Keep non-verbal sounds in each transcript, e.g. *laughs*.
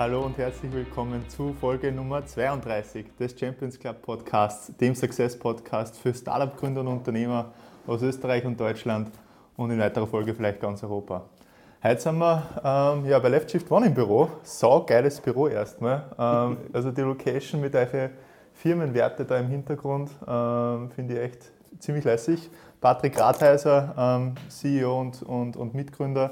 Hallo und herzlich willkommen zu Folge Nummer 32 des Champions Club Podcasts, dem Success Podcast für Startup-Gründer und Unternehmer aus Österreich und Deutschland und in weiterer Folge vielleicht ganz Europa. Heute sind wir ähm, ja, bei Left Shift One im Büro. Sau geiles Büro erstmal. Ähm, *laughs* also die Location mit euren Firmenwerte da im Hintergrund ähm, finde ich echt ziemlich lässig. Patrick Rathheiser, ähm, CEO und, und, und Mitgründer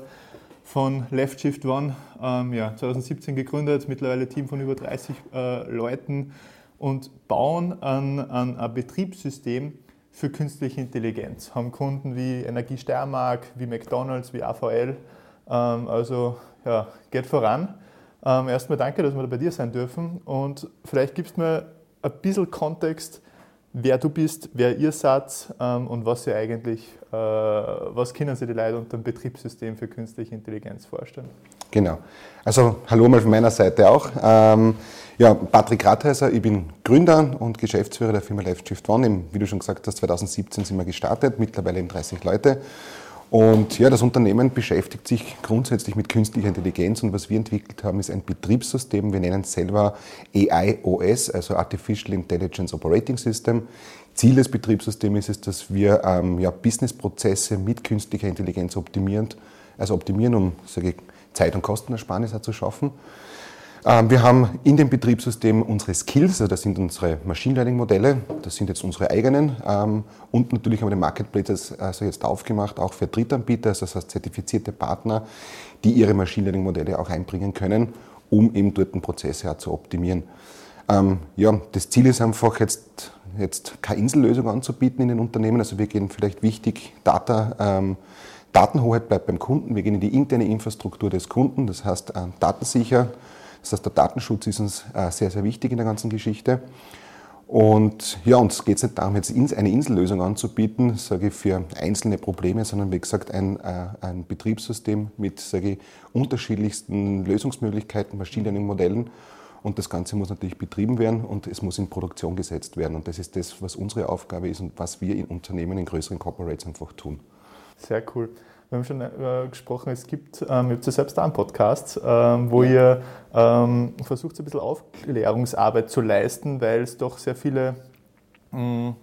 von Left Shift One, ähm, ja, 2017 gegründet, mittlerweile Team von über 30 äh, Leuten und bauen ein, ein, ein, Betriebssystem für künstliche Intelligenz. Haben Kunden wie Energie Steiermark, wie McDonalds, wie AVL. Ähm, also ja, geht voran. Ähm, erstmal danke, dass wir da bei dir sein dürfen und vielleicht gibst du mir ein bisschen Kontext, wer du bist, wer ihr seid ähm, und was ihr eigentlich, äh, was können sich die Leute unter dem Betriebssystem für künstliche Intelligenz vorstellen? Genau. Also hallo mal von meiner Seite auch. Ähm, ja, Patrick Rathheiser, ich bin Gründer und Geschäftsführer der Firma Life Shift One. wie du schon gesagt hast, 2017 sind wir gestartet, mittlerweile eben 30 Leute. Und ja, das Unternehmen beschäftigt sich grundsätzlich mit künstlicher Intelligenz und was wir entwickelt haben, ist ein Betriebssystem. Wir nennen es selber AIOS, also Artificial Intelligence Operating System. Ziel des Betriebssystems ist es, dass wir ähm, ja, Businessprozesse mit künstlicher Intelligenz optimieren, also optimieren, um sage ich, Zeit- und Kostenersparnis zu schaffen. Ähm, wir haben in dem Betriebssystem unsere Skills, also das sind unsere Machine Learning Modelle, das sind jetzt unsere eigenen ähm, und natürlich haben wir den Marketplace also jetzt aufgemacht, auch für Drittanbieter, also das heißt zertifizierte Partner, die ihre Machine Learning Modelle auch einbringen können, um eben dort den Prozess zu optimieren. Ähm, ja, das Ziel ist einfach jetzt, jetzt keine Insellösung anzubieten in den Unternehmen, also wir gehen vielleicht wichtig, Data, Datenhoheit bleibt beim Kunden, wir gehen in die interne Infrastruktur des Kunden, das heißt datensicher, das heißt, der Datenschutz ist uns äh, sehr, sehr wichtig in der ganzen Geschichte. Und ja, uns geht es nicht darum, jetzt eine Insellösung anzubieten, sage ich, für einzelne Probleme, sondern wie gesagt, ein, äh, ein Betriebssystem mit, sage ich, unterschiedlichsten Lösungsmöglichkeiten, Learning Modellen. Und das Ganze muss natürlich betrieben werden und es muss in Produktion gesetzt werden. Und das ist das, was unsere Aufgabe ist und was wir in Unternehmen, in größeren Corporates einfach tun. Sehr cool. Wir haben schon äh, gesprochen, es gibt, ähm, ihr habt ja selbst einen Podcast, ähm, wo ihr ähm, versucht, so ein bisschen Aufklärungsarbeit zu leisten, weil es doch sehr viele mh, mm,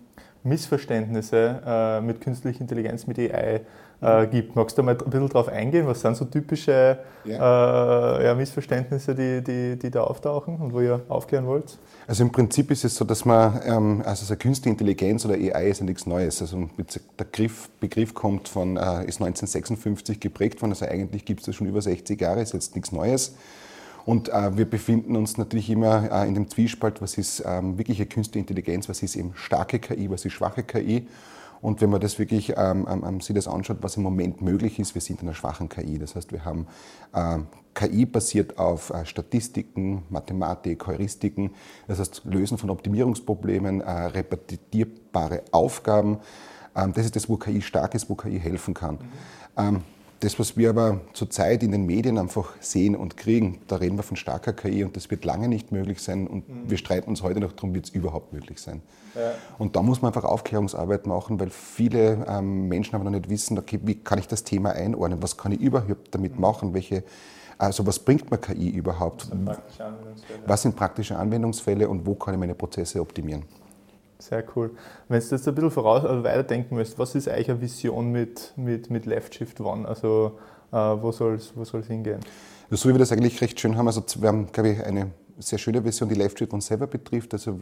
Missverständnisse äh, mit künstlicher Intelligenz, mit AI äh, gibt. Magst du mal ein bisschen darauf eingehen? Was sind so typische ja. Äh, ja, Missverständnisse, die, die, die da auftauchen und wo ihr aufklären wollt? Also im Prinzip ist es so, dass man, ähm, also so künstliche Intelligenz oder AI ist ja nichts Neues. Also der Begriff, Begriff kommt von, äh, ist 1956 geprägt worden, also eigentlich gibt es das schon über 60 Jahre, ist jetzt nichts Neues. Und äh, wir befinden uns natürlich immer äh, in dem Zwiespalt, was ist ähm, wirkliche künstliche Intelligenz, was ist eben starke KI, was ist schwache KI. Und wenn man das wirklich ähm, ähm, sich das anschaut, was im Moment möglich ist, wir sind in einer schwachen KI. Das heißt, wir haben äh, KI basiert auf äh, Statistiken, Mathematik, Heuristiken, das heißt Lösen von Optimierungsproblemen, äh, repetierbare Aufgaben. Ähm, das ist das, wo KI stark ist, wo KI helfen kann. Mhm. Das, was wir aber zurzeit in den Medien einfach sehen und kriegen, da reden wir von starker KI und das wird lange nicht möglich sein und mhm. wir streiten uns heute noch darum, wird es überhaupt möglich sein. Ja. Und da muss man einfach Aufklärungsarbeit machen, weil viele ähm, Menschen aber noch nicht wissen, okay, wie kann ich das Thema einordnen, was kann ich überhaupt damit mhm. machen, welche also was bringt mir KI überhaupt? Was sind praktische Anwendungsfälle und wo kann ich meine Prozesse optimieren? Sehr cool. Wenn du jetzt ein bisschen voraus also weiterdenken möchtest, was ist eigentlich eine Vision mit, mit, mit Left Shift One? Also äh, wo soll es wo hingehen? So wie wir das eigentlich recht schön haben, also wir haben, glaube ich, eine sehr schöne Version, die Left Shift One selber betrifft. Also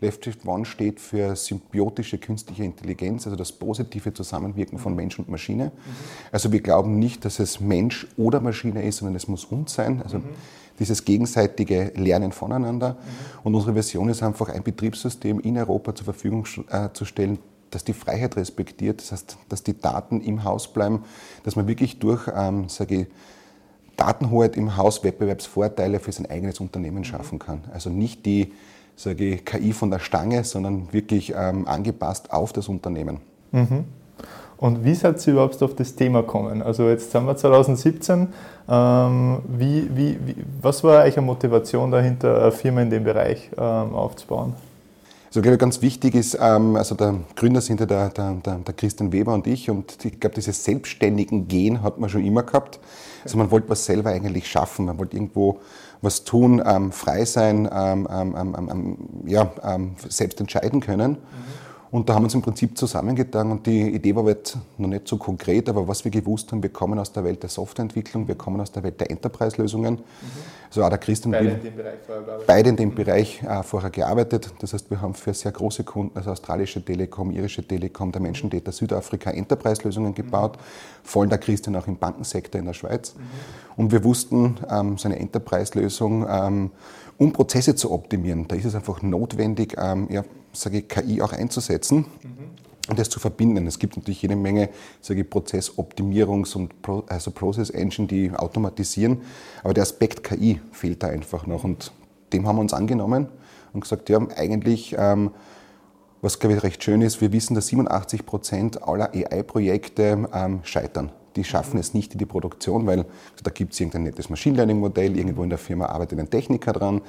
Left Shift One steht für symbiotische künstliche Intelligenz, also das positive Zusammenwirken von Mensch und Maschine. Mhm. Also wir glauben nicht, dass es Mensch oder Maschine ist, sondern es muss uns sein. Also mhm dieses gegenseitige Lernen voneinander. Und unsere Version ist einfach, ein Betriebssystem in Europa zur Verfügung äh, zu stellen, das die Freiheit respektiert, das heißt, dass die Daten im Haus bleiben, dass man wirklich durch, ähm, sage ich, Datenhoheit im Haus Wettbewerbsvorteile für sein eigenes Unternehmen mhm. schaffen kann. Also nicht die sage ich, KI von der Stange, sondern wirklich ähm, angepasst auf das Unternehmen. Mhm. Und wie seid ihr überhaupt auf das Thema gekommen? Also jetzt sind wir 2017. Ähm, wie, wie, wie, was war eigentlich eine Motivation dahinter, eine Firma in dem Bereich ähm, aufzubauen? Also glaube ich, ganz wichtig ist, ähm, also der Gründer sind ja der, der, der, Christian Weber und ich und ich glaube, dieses selbstständigen Gehen hat man schon immer gehabt. Also man wollte was selber eigentlich schaffen, man wollte irgendwo was tun, ähm, frei sein, ähm ja, selbst entscheiden können. Mhm. Und da haben wir uns im Prinzip zusammengetan und die Idee war jetzt noch nicht so konkret, aber was wir gewusst haben, wir kommen aus der Welt der Softwareentwicklung, wir kommen aus der Welt der Enterprise-Lösungen. Mhm. Also auch der Christian Beide in dem Bereich vorher gearbeitet. Beide in dem. Bereich äh, vorher gearbeitet. Das heißt, wir haben für sehr große Kunden, also australische Telekom, irische Telekom, der Menschendata Südafrika Enterprise-Lösungen gebaut. Mhm. Vor allem der Christian auch im Bankensektor in der Schweiz. Mhm. Und wir wussten, ähm, so eine Enterprise-Lösung, ähm, um Prozesse zu optimieren, da ist es einfach notwendig, ähm, ja, sage ich, KI auch einzusetzen. Mhm und das zu verbinden. Es gibt natürlich jede Menge ich, Prozessoptimierungs- und Pro, also Process Engine, die automatisieren, aber der Aspekt KI fehlt da einfach noch und dem haben wir uns angenommen und gesagt, ja, eigentlich, ähm, was glaube ich recht schön ist, wir wissen, dass 87 Prozent aller AI-Projekte ähm, scheitern. Die schaffen es nicht in die Produktion, weil da gibt es irgendein nettes Machine Learning-Modell, irgendwo in der Firma arbeitet ein Techniker dran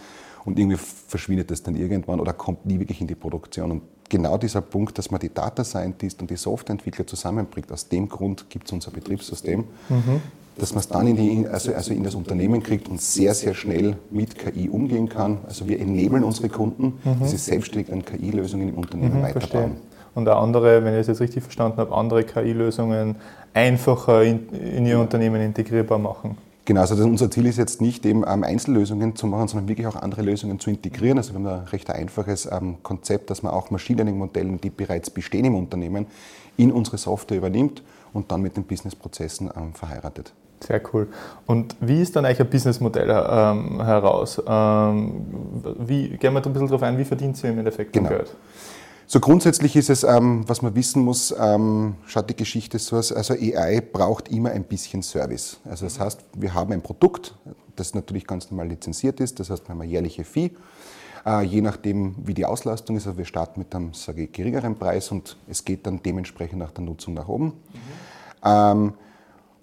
und irgendwie verschwindet das dann irgendwann oder kommt nie wirklich in die Produktion. Und genau dieser Punkt, dass man die Data Scientist und die Softwareentwickler zusammenbringt, aus dem Grund gibt es unser Betriebssystem, mhm. dass man es dann in, die, also, also in das Unternehmen kriegt und sehr, sehr schnell mit KI umgehen kann. Also wir enablen unsere Kunden, mhm. dass sie selbstständig an KI-Lösungen im Unternehmen mhm, weiterbauen. Verstehe. Und auch andere, wenn ich es jetzt richtig verstanden habe, andere KI-Lösungen einfacher in, in ihr Unternehmen integrierbar machen. Genau, also unser Ziel ist jetzt nicht eben ähm, Einzellösungen zu machen, sondern wirklich auch andere Lösungen zu integrieren. Also wir haben ein recht einfaches ähm, Konzept, dass man auch Machine Learning-Modelle, die bereits bestehen im Unternehmen, in unsere Software übernimmt und dann mit den Businessprozessen ähm, verheiratet. Sehr cool. Und wie ist dann eigentlich ein Businessmodell ähm, heraus? Ähm, wie, gehen wir da ein bisschen darauf ein, wie verdient ihr im Endeffekt genau. Geld? So grundsätzlich ist es, ähm, was man wissen muss, ähm, schaut die Geschichte so aus, also AI braucht immer ein bisschen Service. Also das heißt, wir haben ein Produkt, das natürlich ganz normal lizenziert ist, das heißt, wir haben eine jährliche Fee. Äh, je nachdem, wie die Auslastung ist, also wir starten mit einem sage ich, geringeren Preis und es geht dann dementsprechend nach der Nutzung nach oben. Mhm. Ähm,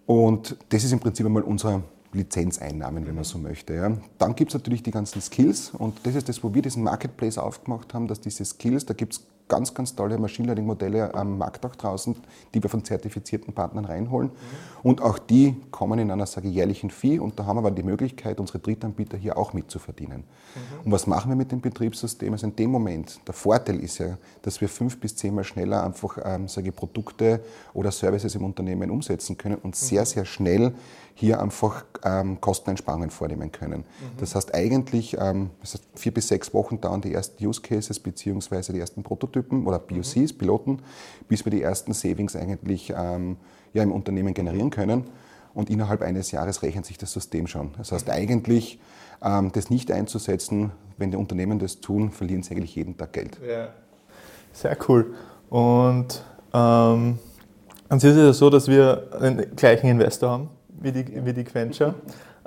und das ist im Prinzip einmal unser Lizenzeinnahmen, wenn man so möchte. Ja. Dann gibt es natürlich die ganzen Skills und das ist das, wo wir diesen Marketplace aufgemacht haben, dass diese Skills, da gibt es ganz, ganz tolle Machine Learning Modelle am Markt auch draußen, die wir von zertifizierten Partnern reinholen. Mhm. Und auch die kommen in einer, sage ich, jährlichen Fee und da haben wir aber die Möglichkeit, unsere Drittanbieter hier auch mitzuverdienen. Mhm. Und was machen wir mit dem Betriebssystem? Also in dem Moment, der Vorteil ist ja, dass wir fünf bis zehnmal schneller einfach, ähm, sage ich, Produkte oder Services im Unternehmen umsetzen können und mhm. sehr, sehr schnell hier einfach ähm, Kosteneinsparungen vornehmen können. Mhm. Das heißt eigentlich, ähm, das heißt vier bis sechs Wochen dauern die ersten Use Cases beziehungsweise die ersten Prototypen oder POCs, mhm. Piloten, bis wir die ersten Savings eigentlich ähm, ja, im Unternehmen generieren können. Und innerhalb eines Jahres rechnet sich das System schon. Das heißt eigentlich, ähm, das nicht einzusetzen, wenn die Unternehmen das tun, verlieren sie eigentlich jeden Tag Geld. Ja. Sehr cool. Und ähm, es ist ja so, dass wir den gleichen Investor haben wie die, wie die Quencher.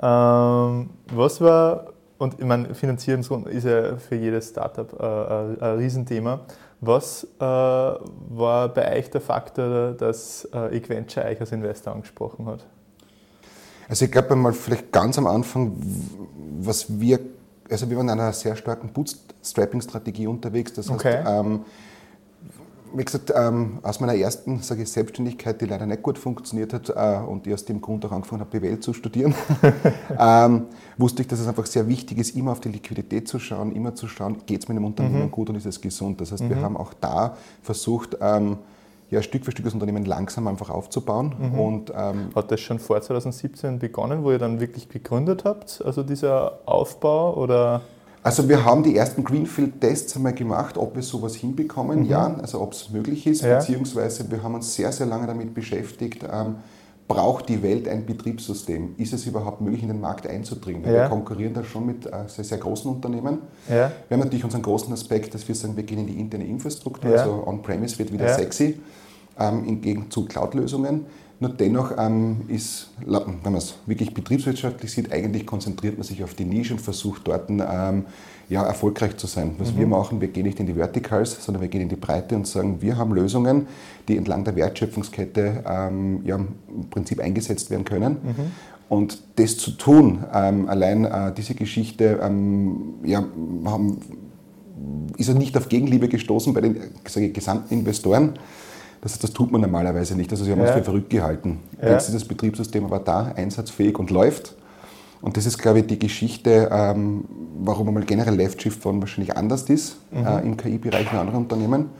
Ähm, was war, und ich meine, Finanzieren ist ja für jedes Startup äh, ein, ein Riesenthema. Was äh, war bei euch der Faktor, dass äh, Equenture euch als Investor angesprochen hat? Also ich glaube mal vielleicht ganz am Anfang, was wir, also wir waren in einer sehr starken Bootstrapping-Strategie unterwegs. Das heißt, okay. ähm, wie gesagt, ähm, aus meiner ersten sage ich, Selbstständigkeit, die leider nicht gut funktioniert hat äh, und ich aus dem Grund auch angefangen habe, BWL zu studieren, *laughs* ähm, wusste ich, dass es einfach sehr wichtig ist, immer auf die Liquidität zu schauen, immer zu schauen, geht es meinem Unternehmen mhm. gut und ist es gesund. Das heißt, mhm. wir haben auch da versucht, ähm, ja, Stück für Stück das Unternehmen langsam einfach aufzubauen. Mhm. Und, ähm, Hat das schon vor 2017 begonnen, wo ihr dann wirklich gegründet habt, also dieser Aufbau? Oder? Also wir haben die ersten Greenfield-Tests einmal gemacht, ob wir sowas hinbekommen, mhm. ja, also ob es möglich ist, ja. beziehungsweise wir haben uns sehr, sehr lange damit beschäftigt, ähm, braucht die Welt ein Betriebssystem? Ist es überhaupt möglich, in den Markt einzudringen? Ja. Wir konkurrieren da schon mit äh, sehr, sehr großen Unternehmen. Ja. Wir haben natürlich unseren großen Aspekt, dass wir sagen, wir gehen in die interne Infrastruktur, also On-Premise wird wieder sexy, ähm, im Gegenzug Cloud-Lösungen. Nur dennoch ähm, ist, wenn man es wirklich betriebswirtschaftlich sieht, eigentlich konzentriert man sich auf die Nische und versucht dort ähm, ja, erfolgreich zu sein. Was mhm. wir machen, wir gehen nicht in die Verticals, sondern wir gehen in die Breite und sagen, wir haben Lösungen, die entlang der Wertschöpfungskette ähm, ja, im Prinzip eingesetzt werden können. Mhm. Und das zu tun, ähm, allein äh, diese Geschichte, ähm, ja, haben ist er nicht auf Gegenliebe gestoßen bei den sage gesamten Investoren. Das, das tut man normalerweise nicht. Also sie haben ja. uns für verrückt gehalten. Ja. Jetzt ist das Betriebssystem aber da, einsatzfähig und läuft. Und das ist, glaube ich, die Geschichte, ähm, warum einmal generell Left Shift One wahrscheinlich anders ist mhm. äh, im KI-Bereich wie andere Unternehmen.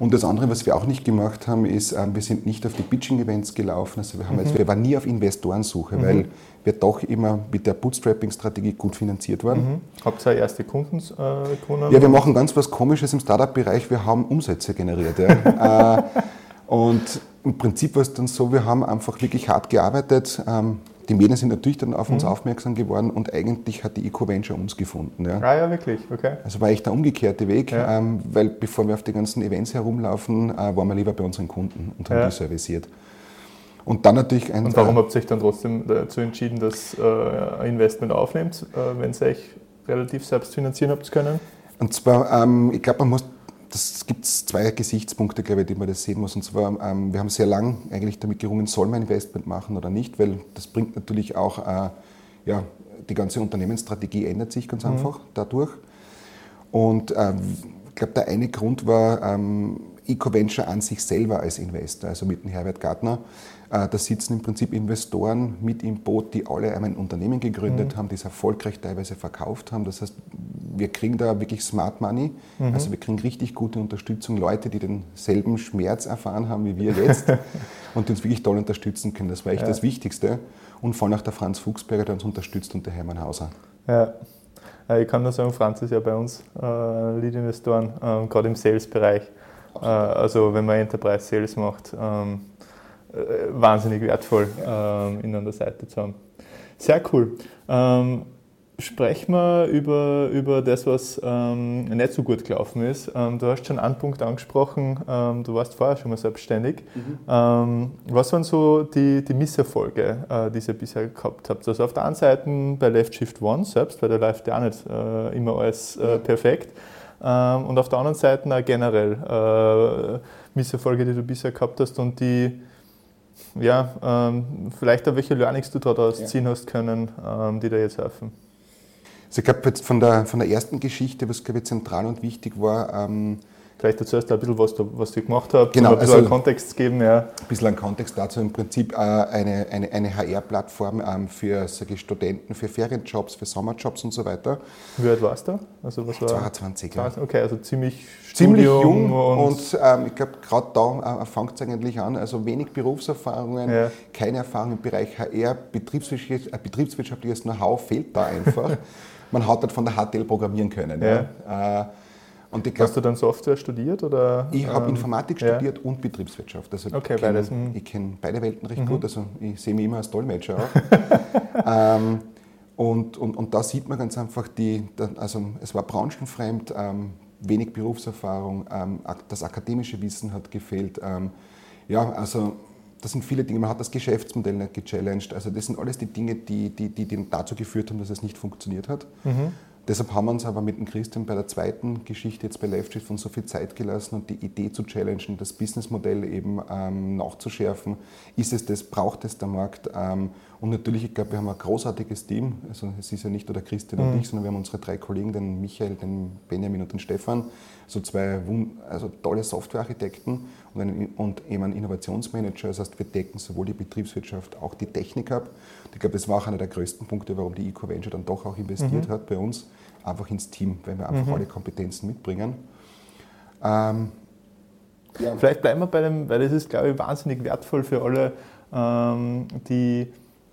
Und das andere, was wir auch nicht gemacht haben, ist, ähm, wir sind nicht auf die Pitching-Events gelaufen. Also wir, haben mhm. jetzt, wir waren nie auf Investorensuche, mhm. weil wir doch immer mit der Bootstrapping-Strategie gut finanziert waren. Mhm. Habt ihr erste Kunden äh? Ja, wir machen ganz was Komisches im Startup-Bereich. Wir haben Umsätze generiert. Ja. *laughs* äh, und im Prinzip war es dann so, wir haben einfach wirklich hart gearbeitet. Ähm, die Medien sind natürlich dann auf uns mhm. aufmerksam geworden und eigentlich hat die EcoVenture uns gefunden. Ja. Ah ja, wirklich, okay. Also war echt der umgekehrte Weg, ja. ähm, weil bevor wir auf die ganzen Events herumlaufen, äh, waren wir lieber bei unseren Kunden und haben ja. die serviciert. Und dann natürlich ein. Und warum habt ihr euch dann trotzdem dazu entschieden, dass äh, ein Investment aufnehmt, äh, wenn ihr euch relativ selbst finanzieren habt können? Und zwar, ähm, ich glaube, man muss das gibt es zwei Gesichtspunkte, glaube ich, die man das sehen muss. Und zwar, ähm, wir haben sehr lang eigentlich damit gerungen, soll man Investment machen oder nicht, weil das bringt natürlich auch, äh, ja, die ganze Unternehmensstrategie ändert sich ganz mhm. einfach dadurch. Und äh, ich glaube, der eine Grund war ähm, EcoVenture an sich selber als Investor, also mit dem Herbert Gartner. Äh, da sitzen im Prinzip Investoren mit im Boot, die alle ein Unternehmen gegründet mhm. haben, die es erfolgreich teilweise verkauft haben. Das heißt, wir kriegen da wirklich Smart Money, mhm. also wir kriegen richtig gute Unterstützung, Leute, die denselben Schmerz erfahren haben wie wir jetzt *laughs* und die uns wirklich toll unterstützen können. Das war echt ja. das Wichtigste. Und vor allem auch der Franz Fuchsberger, der uns unterstützt und der Hermann Hauser. Ja. Ich kann nur sagen, Franz ist ja bei uns äh, Lead-Investoren, äh, gerade im Sales-Bereich. Äh, also wenn man Enterprise Sales macht, ähm, äh, wahnsinnig wertvoll, ähm, ihn an der Seite zu haben. Sehr cool. Ähm, sprechen wir über, über das, was ähm, nicht so gut gelaufen ist. Ähm, du hast schon einen Punkt angesprochen, ähm, du warst vorher schon mal selbstständig. Mhm. Ähm, was waren so die, die Misserfolge, äh, die ihr bisher gehabt habt? Also auf der einen Seite bei Left Shift One selbst, weil da läuft ja auch nicht äh, immer alles äh, perfekt. Ähm, und auf der anderen Seite auch generell äh, Misserfolge, die du bisher gehabt hast und die ja, ähm, vielleicht auch welche Learnings du daraus ja. ziehen hast können, die dir jetzt helfen. Also ich glaube, jetzt von der, von der ersten Geschichte, was glaube ich zentral und wichtig war, ähm, Vielleicht dazu erst ein bisschen, was du, was du gemacht hast, genau, um ein bisschen also, einen Kontext geben. Ja. Ein bisschen Kontext dazu. Im Prinzip äh, eine, eine, eine HR-Plattform ähm, für sage ich, Studenten, für Ferienjobs, für Sommerjobs und so weiter. Wie alt warst du? Also was war 22. Ja. Okay, also ziemlich Ziemlich jung und, und ähm, ich glaube, gerade da äh, fängt es eigentlich an. Also wenig Berufserfahrungen, ja. keine Erfahrung im Bereich HR, betriebswirtschaftliches, äh, betriebswirtschaftliches Know-how fehlt da einfach. *laughs* Man hat halt von der HTL programmieren können. Ja. ja. Äh, und ich glaub, Hast du dann Software studiert? Oder, ich habe ähm, Informatik studiert ja. und Betriebswirtschaft. Also okay, ich kenne hm. kenn beide Welten recht mhm. gut. Also ich sehe mich immer als Dolmetscher auch. *laughs* ähm, und, und, und da sieht man ganz einfach, die, also es war branchenfremd, ähm, wenig Berufserfahrung, ähm, das akademische Wissen hat gefehlt. Ähm, ja, also das sind viele Dinge. Man hat das Geschäftsmodell nicht gechallenged. Also das sind alles die Dinge, die, die, die, die dazu geführt haben, dass es nicht funktioniert hat. Mhm. Deshalb haben wir uns aber mit dem Christian bei der zweiten Geschichte jetzt bei LiveShift von so viel Zeit gelassen und die Idee zu challengen, das Businessmodell eben ähm, nachzuschärfen. Ist es das, braucht es der Markt? Ähm, und natürlich, ich glaube, wir haben ein großartiges Team. Also es ist ja nicht nur der Christian mhm. und ich, sondern wir haben unsere drei Kollegen, den Michael, den Benjamin und den Stefan, so zwei also tolle Softwarearchitekten und, einen, und eben einen Innovationsmanager. Das heißt, wir decken sowohl die Betriebswirtschaft, auch die Technik ab. Ich glaube, das war auch einer der größten Punkte, warum die EcoVenture dann doch auch investiert mhm. hat bei uns einfach ins Team, weil wir einfach mhm. alle Kompetenzen mitbringen. Ähm, ja. Vielleicht bleiben wir bei dem, weil das ist, glaube ich, wahnsinnig wertvoll für alle, ähm, die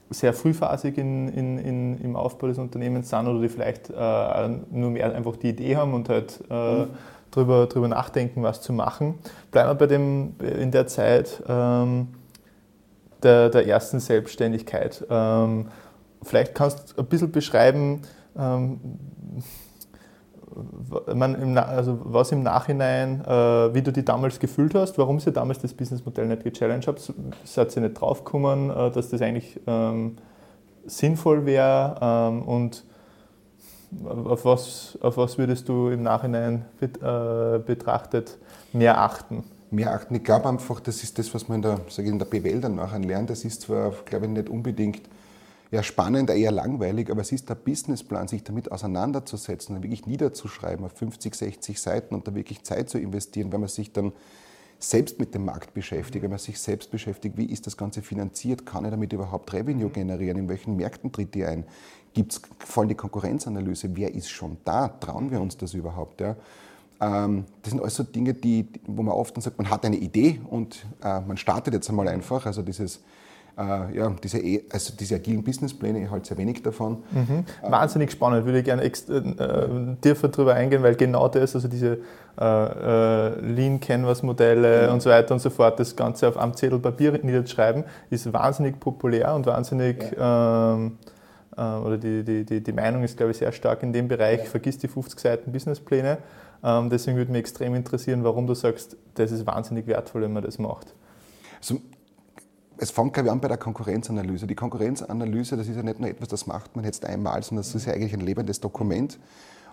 sehr frühphasig in, in, in, im Aufbau des Unternehmens sind oder die vielleicht äh, nur mehr einfach die Idee haben und halt äh, mhm. drüber, drüber nachdenken, was zu machen. Bleiben wir bei dem, in der Zeit ähm, der, der ersten Selbstständigkeit. Ähm, vielleicht kannst du ein bisschen beschreiben, ähm, man im, also was im Nachhinein, äh, wie du dich damals gefühlt hast, warum ihr damals das Businessmodell nicht gechallenged habt, seid ihr nicht draufgekommen, äh, dass das eigentlich ähm, sinnvoll wäre ähm, und auf was, auf was würdest du im Nachhinein bet, äh, betrachtet mehr achten? Mehr achten. Ich glaube einfach, das ist das, was man in der, ich, in der BWL dann nachher lernt. Das ist zwar, glaube ich, nicht unbedingt ja, spannend, eher langweilig, aber es ist der Businessplan, sich damit auseinanderzusetzen und wirklich niederzuschreiben auf 50, 60 Seiten und da wirklich Zeit zu investieren, wenn man sich dann selbst mit dem Markt beschäftigt, wenn man sich selbst beschäftigt, wie ist das Ganze finanziert, kann ich damit überhaupt Revenue generieren, in welchen Märkten tritt die ein, gibt es voll die Konkurrenzanalyse, wer ist schon da, trauen wir uns das überhaupt, ja? Ähm, das sind alles so Dinge, die, wo man oft dann sagt, man hat eine Idee und äh, man startet jetzt einmal einfach. Also dieses äh, ja, diese, e, also diese agilen Businesspläne, ich halte sehr wenig davon. Mhm. Wahnsinnig spannend, würde ich gerne äh, tiefer darüber eingehen, weil genau das, also diese äh, äh Lean Canvas Modelle mhm. und so weiter und so fort, das Ganze auf einem Zettel Papier niederzuschreiben, ist wahnsinnig populär und wahnsinnig, ja. ähm, äh, oder die, die, die, die Meinung ist, glaube ich, sehr stark in dem Bereich, ja. vergiss die 50 Seiten Businesspläne. Ähm, deswegen würde mich extrem interessieren, warum du sagst, das ist wahnsinnig wertvoll, wenn man das macht. Also es fängt, glaube ich, an bei der Konkurrenzanalyse. Die Konkurrenzanalyse, das ist ja nicht nur etwas, das macht man jetzt einmal, sondern das ist ja eigentlich ein lebendes Dokument.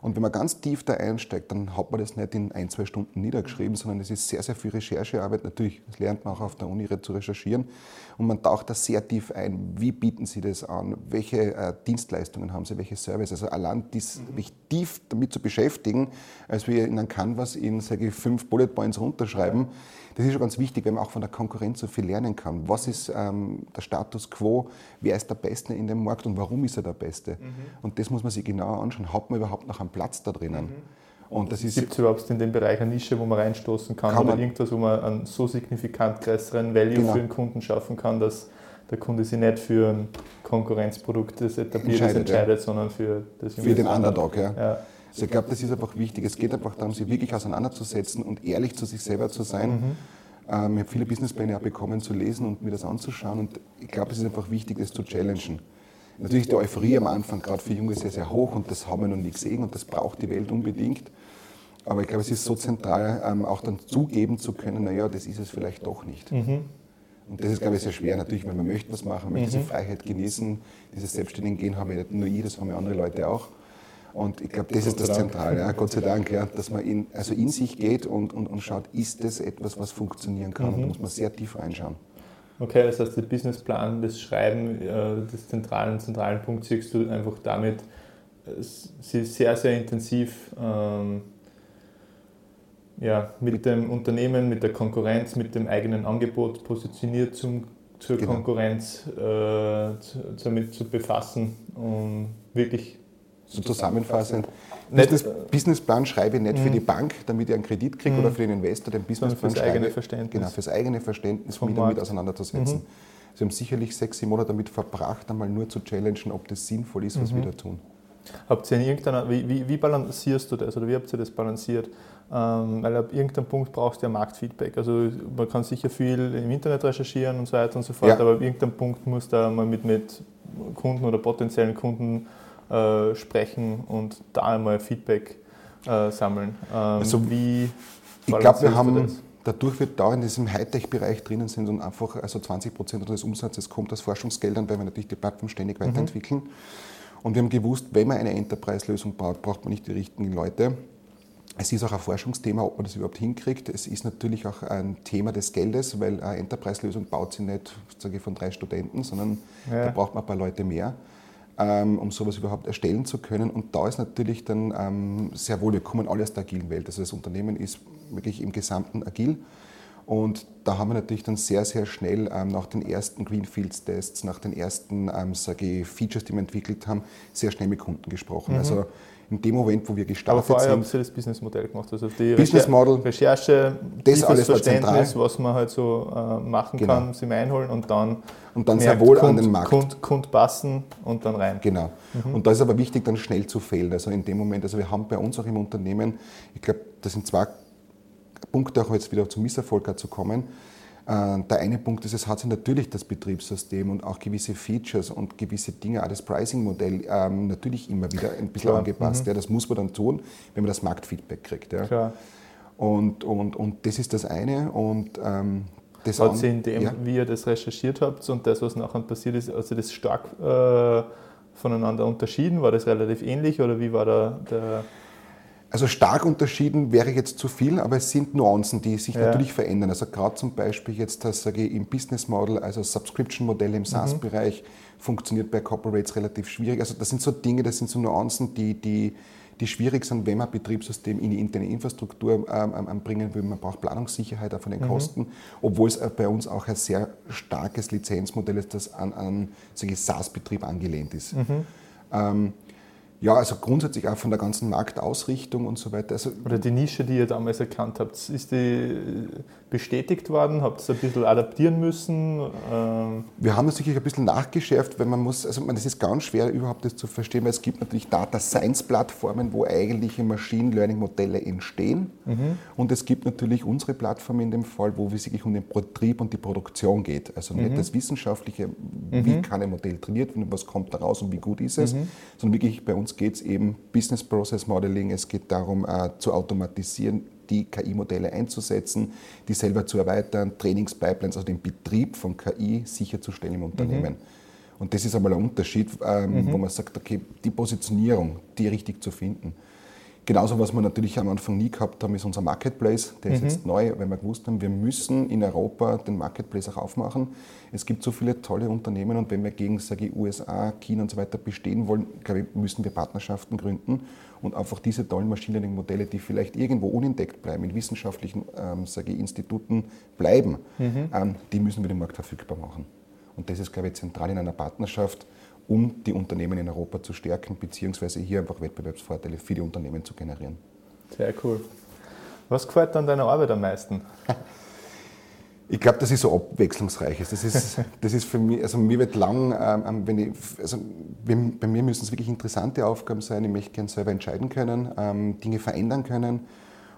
Und wenn man ganz tief da einsteigt, dann hat man das nicht in ein, zwei Stunden niedergeschrieben, sondern es ist sehr, sehr viel Recherchearbeit. Natürlich, das lernt man auch auf der Uni zu recherchieren. Und man taucht da sehr tief ein. Wie bieten Sie das an? Welche äh, Dienstleistungen haben Sie? Welche Services? Also allein dies, mhm. mich tief damit zu beschäftigen, als wir in einem Canvas in, sage ich, fünf Bullet Points runterschreiben, das ist schon ganz wichtig, weil man auch von der Konkurrenz so viel lernen kann. Was ist ähm, der Status quo? Wer ist der Beste in dem Markt und warum ist er der Beste? Mhm. Und das muss man sich genauer anschauen. Hat man überhaupt noch einen Platz da drinnen? Mhm. Gibt es überhaupt in dem Bereich eine Nische, wo man reinstoßen kann, kann oder irgendwas, wo man einen so signifikant größeren Value genau. für den Kunden schaffen kann, dass der Kunde sich nicht für ein Konkurrenzprodukt, das etabliert entscheidet, entscheidet ja. sondern für das Für den Underdog, ja. ja. Also ich glaube, das ist einfach wichtig. Es geht einfach darum, sich wirklich auseinanderzusetzen und ehrlich zu sich selber zu sein. Mhm. Ähm, ich habe viele Businesspläne auch bekommen zu lesen und mir das anzuschauen. Und ich glaube, es ist einfach wichtig, das zu challengen. Natürlich die Euphorie am Anfang, gerade für Junge, sehr, sehr hoch und das haben wir noch nie gesehen und das braucht die Welt unbedingt. Aber ich glaube, es ist so zentral, ähm, auch dann zugeben zu können, naja, das ist es vielleicht doch nicht. Mhm. Und das ist, glaube ich, sehr schwer natürlich, weil man möchte was machen, man möchte mhm. diese Freiheit genießen, dieses selbstständigen Gehen haben wir nicht nur ich, das haben ja andere Leute auch. Und ich glaube, das ist das Zentrale, ja, Gott sei Dank, ja, dass man in, also in sich geht und, und, und schaut, ist das etwas, was funktionieren kann? Mhm. Und da muss man sehr tief reinschauen. Okay, das heißt, der Businessplan, das Schreiben äh, des zentralen, zentralen Punkts siehst du einfach damit, äh, sie sehr, sehr intensiv ähm, ja, mit dem Unternehmen, mit der Konkurrenz, mit dem eigenen Angebot positioniert zum, zur genau. Konkurrenz äh, zu, damit zu befassen und wirklich so zusammenfassend. Business, Businessplan schreibe ich nicht für die mhm. Bank, damit ich einen Kredit kriege, oder mhm. für den Investor den Businessplan fürs eigene Verständnis. Genau, fürs eigene Verständnis, mich damit auseinanderzusetzen. Mhm. Sie haben sicherlich sechs, sieben Monate damit verbracht, einmal nur zu challengen, ob das sinnvoll ist, was mhm. wir da tun. Habt ihr in irgendeiner, wie, wie, wie, balancierst du das oder wie habt ihr das balanciert? Ähm, weil ab irgendeinem Punkt brauchst du ja Marktfeedback. Also man kann sicher viel im Internet recherchieren und so weiter und so fort, ja. aber ab irgendeinem Punkt muss da mal mit, mit Kunden oder potenziellen Kunden äh, sprechen und da einmal Feedback äh, sammeln. Ähm, also wie ich glaube, wir haben dadurch wir da in diesem Hightech-Bereich drinnen sind und einfach also 20 Prozent unseres Umsatzes kommt aus Forschungsgeldern, weil wir natürlich die Plattform ständig mhm. weiterentwickeln. Und wir haben gewusst, wenn man eine Enterprise-Lösung baut, braucht man nicht die richtigen Leute. Es ist auch ein Forschungsthema, ob man das überhaupt hinkriegt. Es ist natürlich auch ein Thema des Geldes, weil eine Enterprise-Lösung baut sie nicht sage ich, von drei Studenten, sondern ja. da braucht man ein paar Leute mehr um sowas überhaupt erstellen zu können. Und da ist natürlich dann ähm, sehr wohl, wir kommen alle aus der agilen Welt. Also das Unternehmen ist wirklich im Gesamten agil. Und da haben wir natürlich dann sehr, sehr schnell ähm, nach den ersten Greenfields-Tests, nach den ersten ähm, sage ich, Features, die wir entwickelt haben, sehr schnell mit Kunden gesprochen. Mhm. Also in dem Moment, wo wir gestartet sind. Aber vorher haben Sie das Businessmodell gemacht, also die Business Model, Recherche, das alles Verständnis, was man halt so äh, machen genau. kann, sie einholen und dann, und dann sehr wohl Kund, an den Markt. Kund, Kund passen und dann rein. Genau. Mhm. Und da ist aber wichtig, dann schnell zu fehlen. Also in dem Moment, also wir haben bei uns auch im Unternehmen, ich glaube, das sind zwei Punkte, auch jetzt wieder zum Misserfolg zu kommen. Äh, der eine Punkt ist, es hat sich natürlich das Betriebssystem und auch gewisse Features und gewisse Dinge, auch das Pricing-Modell ähm, natürlich immer wieder ein bisschen Klar. angepasst. Mhm. Ja, das muss man dann tun, wenn man das Marktfeedback kriegt. Ja. Klar. Und, und, und das ist das eine. Und, ähm, das hat sich in dem, ja. wie ihr das recherchiert habt und das, was nachher passiert ist, also das stark äh, voneinander unterschieden? War das relativ ähnlich oder wie war da der Also stark unterschieden wäre jetzt zu viel, aber es sind Nuancen, die sich ja. natürlich verändern. Also gerade zum Beispiel jetzt das sage ich, im Business Model, also Subscription-Modelle im SaaS-Bereich, mhm. funktioniert bei Corporates relativ schwierig. Also das sind so Dinge, das sind so Nuancen, die, die, die schwierig sind, wenn man Betriebssystem in die interne Infrastruktur ähm, ähm bringen will. Man braucht Planungssicherheit auch von den mhm. Kosten, obwohl es bei uns auch ein sehr starkes Lizenzmodell ist, das an, an SaaS-Betrieb angelehnt ist. Mhm. Ähm, ja, also grundsätzlich auch von der ganzen Marktausrichtung und so weiter. Also Oder die Nische, die ihr damals erkannt habt, ist die bestätigt worden? Habt ihr es ein bisschen adaptieren müssen? Ähm wir haben natürlich ein bisschen nachgeschärft, weil man muss, also man, das ist ganz schwer überhaupt das zu verstehen, weil es gibt natürlich Data Science Plattformen, wo eigentliche Machine Learning Modelle entstehen. Mhm. Und es gibt natürlich unsere Plattform in dem Fall, wo es wirklich um den Betrieb und die Produktion geht. Also nicht mhm. das Wissenschaftliche, wie mhm. kann ein Modell trainiert werden, was kommt da raus und wie gut ist es, mhm. sondern wirklich bei uns geht es eben Business Process Modeling, es geht darum äh, zu automatisieren, die KI-Modelle einzusetzen, die selber zu erweitern, Trainingspipelines, also den Betrieb von KI sicherzustellen im Unternehmen. Mhm. Und das ist einmal ein Unterschied, ähm, mhm. wo man sagt, okay, die Positionierung, die richtig zu finden. Genauso, was wir natürlich am Anfang nie gehabt haben, ist unser Marketplace. Der ist mhm. jetzt neu, weil wir gewusst haben, wir müssen in Europa den Marketplace auch aufmachen. Es gibt so viele tolle Unternehmen und wenn wir gegen sage ich, USA, China und so weiter bestehen wollen, ich, müssen wir Partnerschaften gründen und einfach diese tollen Machine Learning Modelle, die vielleicht irgendwo unentdeckt bleiben, in wissenschaftlichen ähm, sage ich, Instituten bleiben, mhm. ähm, die müssen wir dem Markt verfügbar machen. Und das ist, glaube ich, zentral in einer Partnerschaft um die Unternehmen in Europa zu stärken, beziehungsweise hier einfach Wettbewerbsvorteile für die Unternehmen zu generieren. Sehr cool. Was gefällt an deiner Arbeit am meisten? Ich glaube, das ist so abwechslungsreich. Das ist, *laughs* das ist für mich, also mir wird lang, ähm, ähm wenn ich, also bei mir müssen es wirklich interessante Aufgaben sein. Ich möchte gerne selber entscheiden können, ähm, Dinge verändern können.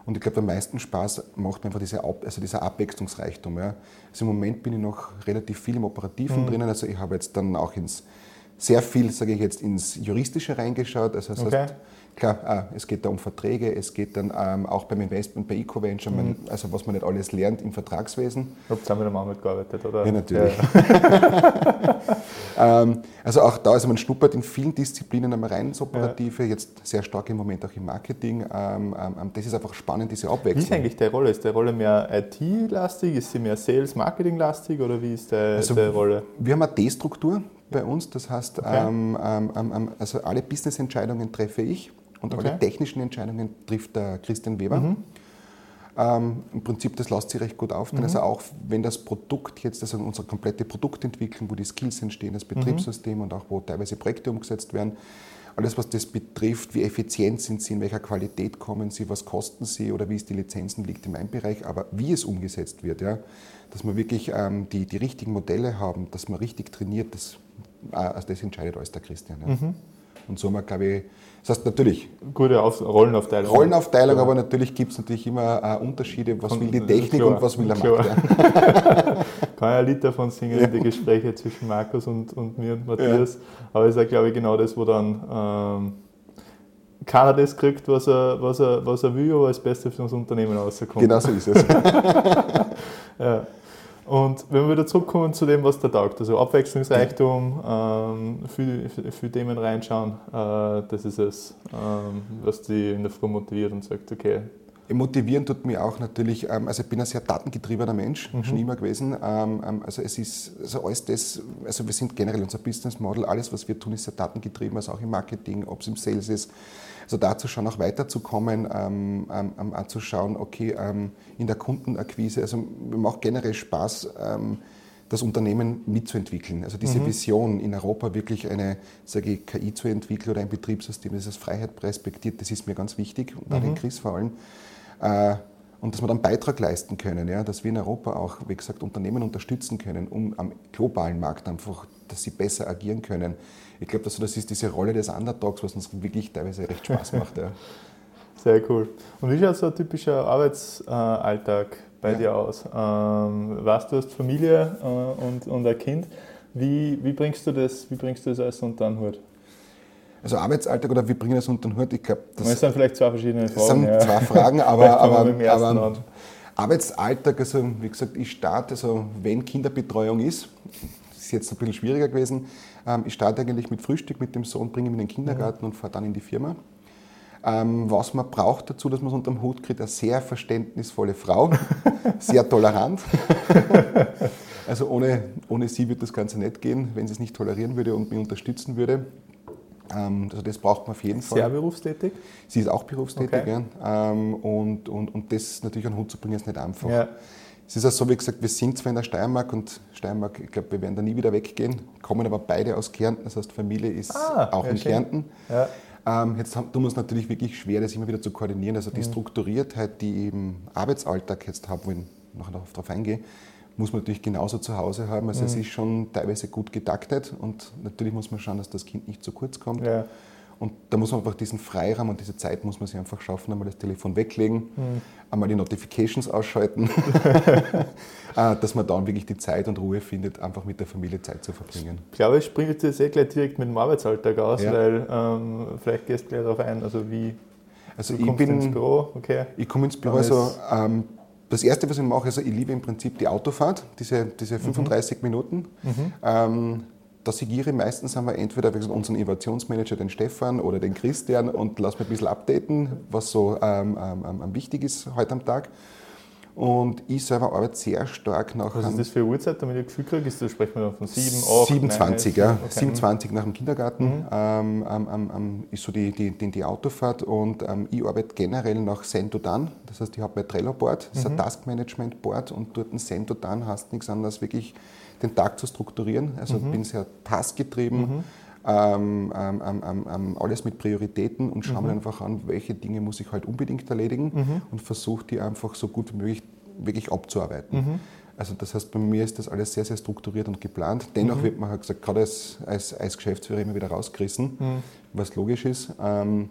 Und ich glaube, am meisten Spaß macht mir einfach diese also dieser Abwechslungsreichtum. Ja. Also im Moment bin ich noch relativ viel im Operativen mhm. drinnen. Also ich habe jetzt dann auch ins sehr viel, sage ich jetzt, ins Juristische reingeschaut. Also das okay. heißt, klar, äh, es geht da um Verträge, es geht dann ähm, auch beim Investment, bei EcoVenture, mhm. also was man nicht alles lernt im Vertragswesen. Habt ihr mit dem Ahmed gearbeitet, oder? Ja, natürlich. Ja. *laughs* ähm, also auch da, also man schnuppert in vielen Disziplinen einmal rein ins Operative, ja. jetzt sehr stark im Moment auch im Marketing. Ähm, ähm, ähm, das ist einfach spannend, diese Abwechslung. Wie ist eigentlich die Rolle? Ist die Rolle mehr IT-lastig? Ist sie mehr Sales-Marketing-lastig oder wie ist die, also, die Rolle? Wir haben eine D-Struktur bei uns. Das heißt, okay. ähm, ähm, ähm, ähm, also alle Business-Entscheidungen treffe ich und okay. alle technischen Entscheidungen trifft der Christian Weber. Mhm. Ähm, Im Prinzip, das lässt sich recht gut aufteilen. Mhm. Also auch wenn das Produkt jetzt, also unsere komplette Produktentwicklung, wo die Skills entstehen, das mhm. Betriebssystem mhm. und auch wo teilweise Projekte umgesetzt werden, alles, was das betrifft, wie effizient sind sie, in welcher Qualität kommen sie, was kosten sie oder wie ist die Lizenzen, liegt in meinem Bereich. Aber wie es umgesetzt wird, ja, dass wir wirklich ähm, die, die richtigen Modelle haben, dass man richtig trainiert, das also das entscheidet alles der Christian. Ja. Mhm. Und so haben wir, glaube ich, das heißt natürlich. Gute Auf Rollenaufteilung. Rollenaufteilung, ja. aber natürlich gibt es natürlich immer äh, Unterschiede, was und, will die Technik klar, und was will der Markt. Ja. *laughs* *laughs* Kann ja ein Lied davon singen in die Gespräche zwischen Markus und, und mir und Matthias. Aber es ist ja, glaube ich, genau das, wo dann ähm, keiner das kriegt, was er, was, er, was er will, aber das Beste für das Unternehmen rauskommt. Genau so ist es. *laughs* ja. Und wenn wir wieder zurückkommen zu dem, was da taugt, also Abwechslungsreichtum, ähm, viele, viele Themen reinschauen, äh, das ist es, ähm, was die in der Früh motiviert und sagt, okay. Motivieren tut mir auch natürlich, ähm, also ich bin ein sehr datengetriebener Mensch, mhm. schon immer gewesen. Ähm, ähm, also es ist, also alles das, also wir sind generell unser Business Model, alles was wir tun ist sehr datengetrieben, also auch im Marketing, ob es im Sales ist, also dazu schon auch weiterzukommen, ähm, ähm, anzuschauen, okay, ähm, in der Kundenakquise, also mir macht generell Spaß, ähm, das Unternehmen mitzuentwickeln. Also diese mhm. Vision in Europa wirklich eine sage ich, KI zu entwickeln oder ein Betriebssystem, das als Freiheit respektiert, das ist mir ganz wichtig und auch mhm. den Chris vor allem. Äh, und dass wir dann Beitrag leisten können, ja, dass wir in Europa auch, wie gesagt, Unternehmen unterstützen können, um am globalen Markt einfach, dass sie besser agieren können. Ich glaube, das ist diese Rolle des Underdogs, was uns wirklich teilweise recht Spaß *laughs* macht. Ja. Sehr cool. Und wie schaut so ein typischer Arbeitsalltag bei ja. dir aus? Ähm, weißt du, hast Familie äh, und, und ein Kind. Wie, wie, bringst du das, wie bringst du das alles unter den Hut? Also Arbeitsalltag oder wie bringen das unter den Hut? Ich glaube, das, das sind vielleicht zwei verschiedene Fragen. Das sind ja. zwei Fragen, *laughs* aber, aber, aber Arbeitsalltag, also wie gesagt, ich starte, also wenn Kinderbetreuung ist, ist jetzt ein bisschen schwieriger gewesen, ähm, ich starte eigentlich mit Frühstück mit dem Sohn, bringe ihn in den Kindergarten mhm. und fahre dann in die Firma. Ähm, was man braucht dazu, dass man es unter dem Hut kriegt, eine sehr verständnisvolle Frau, *laughs* sehr tolerant. *laughs* also ohne, ohne sie wird das Ganze nicht gehen, wenn sie es nicht tolerieren würde und mich unterstützen würde. Ähm, also das braucht man auf jeden Fall. Sehr berufstätig? Sie ist auch berufstätig, okay. ja. Ähm, und, und, und das natürlich an den Hut zu bringen, ist nicht einfach. Ja. Es ist auch so, wie gesagt, wir sind zwar in der Steiermark und Steiermark, ich glaube, wir werden da nie wieder weggehen, kommen aber beide aus Kärnten, das heißt, Familie ist ah, auch in schön. Kärnten. Ja. Ähm, jetzt tun wir es natürlich wirklich schwer, das immer wieder zu koordinieren. Also die mhm. Strukturiertheit, die ich im Arbeitsalltag jetzt habe, wo ich nachher darauf eingehe, muss man natürlich genauso zu Hause haben. Also mhm. es ist schon teilweise gut getaktet und natürlich muss man schauen, dass das Kind nicht zu kurz kommt. Ja. Und da muss man einfach diesen Freiraum und diese Zeit muss man sich einfach schaffen, einmal das Telefon weglegen, mhm. einmal die Notifications ausschalten, *laughs* äh, dass man dann wirklich die Zeit und Ruhe findet, einfach mit der Familie Zeit zu verbringen. Ich glaube, ich springe jetzt eh gleich direkt mit dem Arbeitsalltag aus, ja. weil ähm, vielleicht gehst du gleich darauf ein, also wie also du ich bin, ins Büro, okay. Ich komme ins Büro, also ähm, das Erste, was ich mache, also ich liebe im Prinzip die Autofahrt, diese, diese 35 mhm. Minuten. Mhm. Ähm, da sigiere ich meistens haben wir entweder unseren Innovationsmanager, den Stefan oder den Christian und lass mich ein bisschen updaten, was so ähm, ähm, ähm wichtig ist heute am Tag. Und ich selber arbeite sehr stark nach. Was ist das für eine Uhrzeit, damit ich ein Gefühl kriege? Ist das, sprechen wir von 7, 8, 27, 9, ja. Okay. 27 nach dem Kindergarten mhm. ähm, ähm, ähm, ähm, ist so die, die, die, die Autofahrt. Und ähm, ich arbeite generell nach Sendodan. Das heißt, ich habe mein Trello-Board, das ist ein mhm. Task-Management-Board und dort ein Sendodan hast nichts anderes, wirklich den Tag zu strukturieren. Also mhm. bin sehr taskgetrieben. Mhm. Ähm, ähm, ähm, ähm, alles mit Prioritäten und schaue mhm. mir einfach an, welche Dinge muss ich halt unbedingt erledigen mhm. und versuche die einfach so gut wie möglich wirklich abzuarbeiten. Mhm. Also das heißt, bei mir ist das alles sehr, sehr strukturiert und geplant. Dennoch mhm. wird man halt gesagt, gerade als, als, als Geschäftsführer immer wieder rausgerissen, mhm. was logisch ist. Ähm,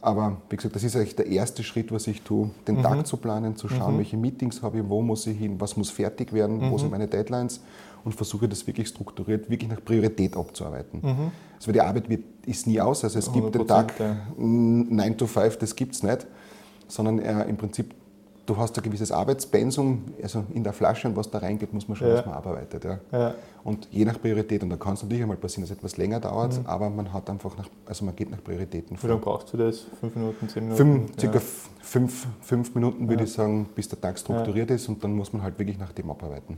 aber wie gesagt, das ist eigentlich der erste Schritt, was ich tue, den mhm. Tag zu planen, zu schauen, welche Meetings habe ich, wo muss ich hin, was muss fertig werden, wo sind meine Deadlines und versuche das wirklich strukturiert, wirklich nach Priorität abzuarbeiten. Mhm. Also die Arbeit wird, ist nie aus, also es gibt den Tag ja. 9 to 5, das gibt es nicht, sondern äh, im Prinzip, du hast ein gewisses Arbeitspensum, also in der Flasche und was da reingeht, muss man schauen, ja. was man arbeitet. Ja. ja. Und je nach Priorität, und da kann es natürlich einmal passieren, dass es etwas länger dauert, mhm. aber man hat einfach nach, also man geht nach Prioritäten vor. Wie lange brauchst du das? Fünf Minuten, zehn Minuten? Fünf, circa fünf, fünf Minuten würde ich sagen, bis der Tag strukturiert ist und dann muss man halt wirklich nach dem abarbeiten.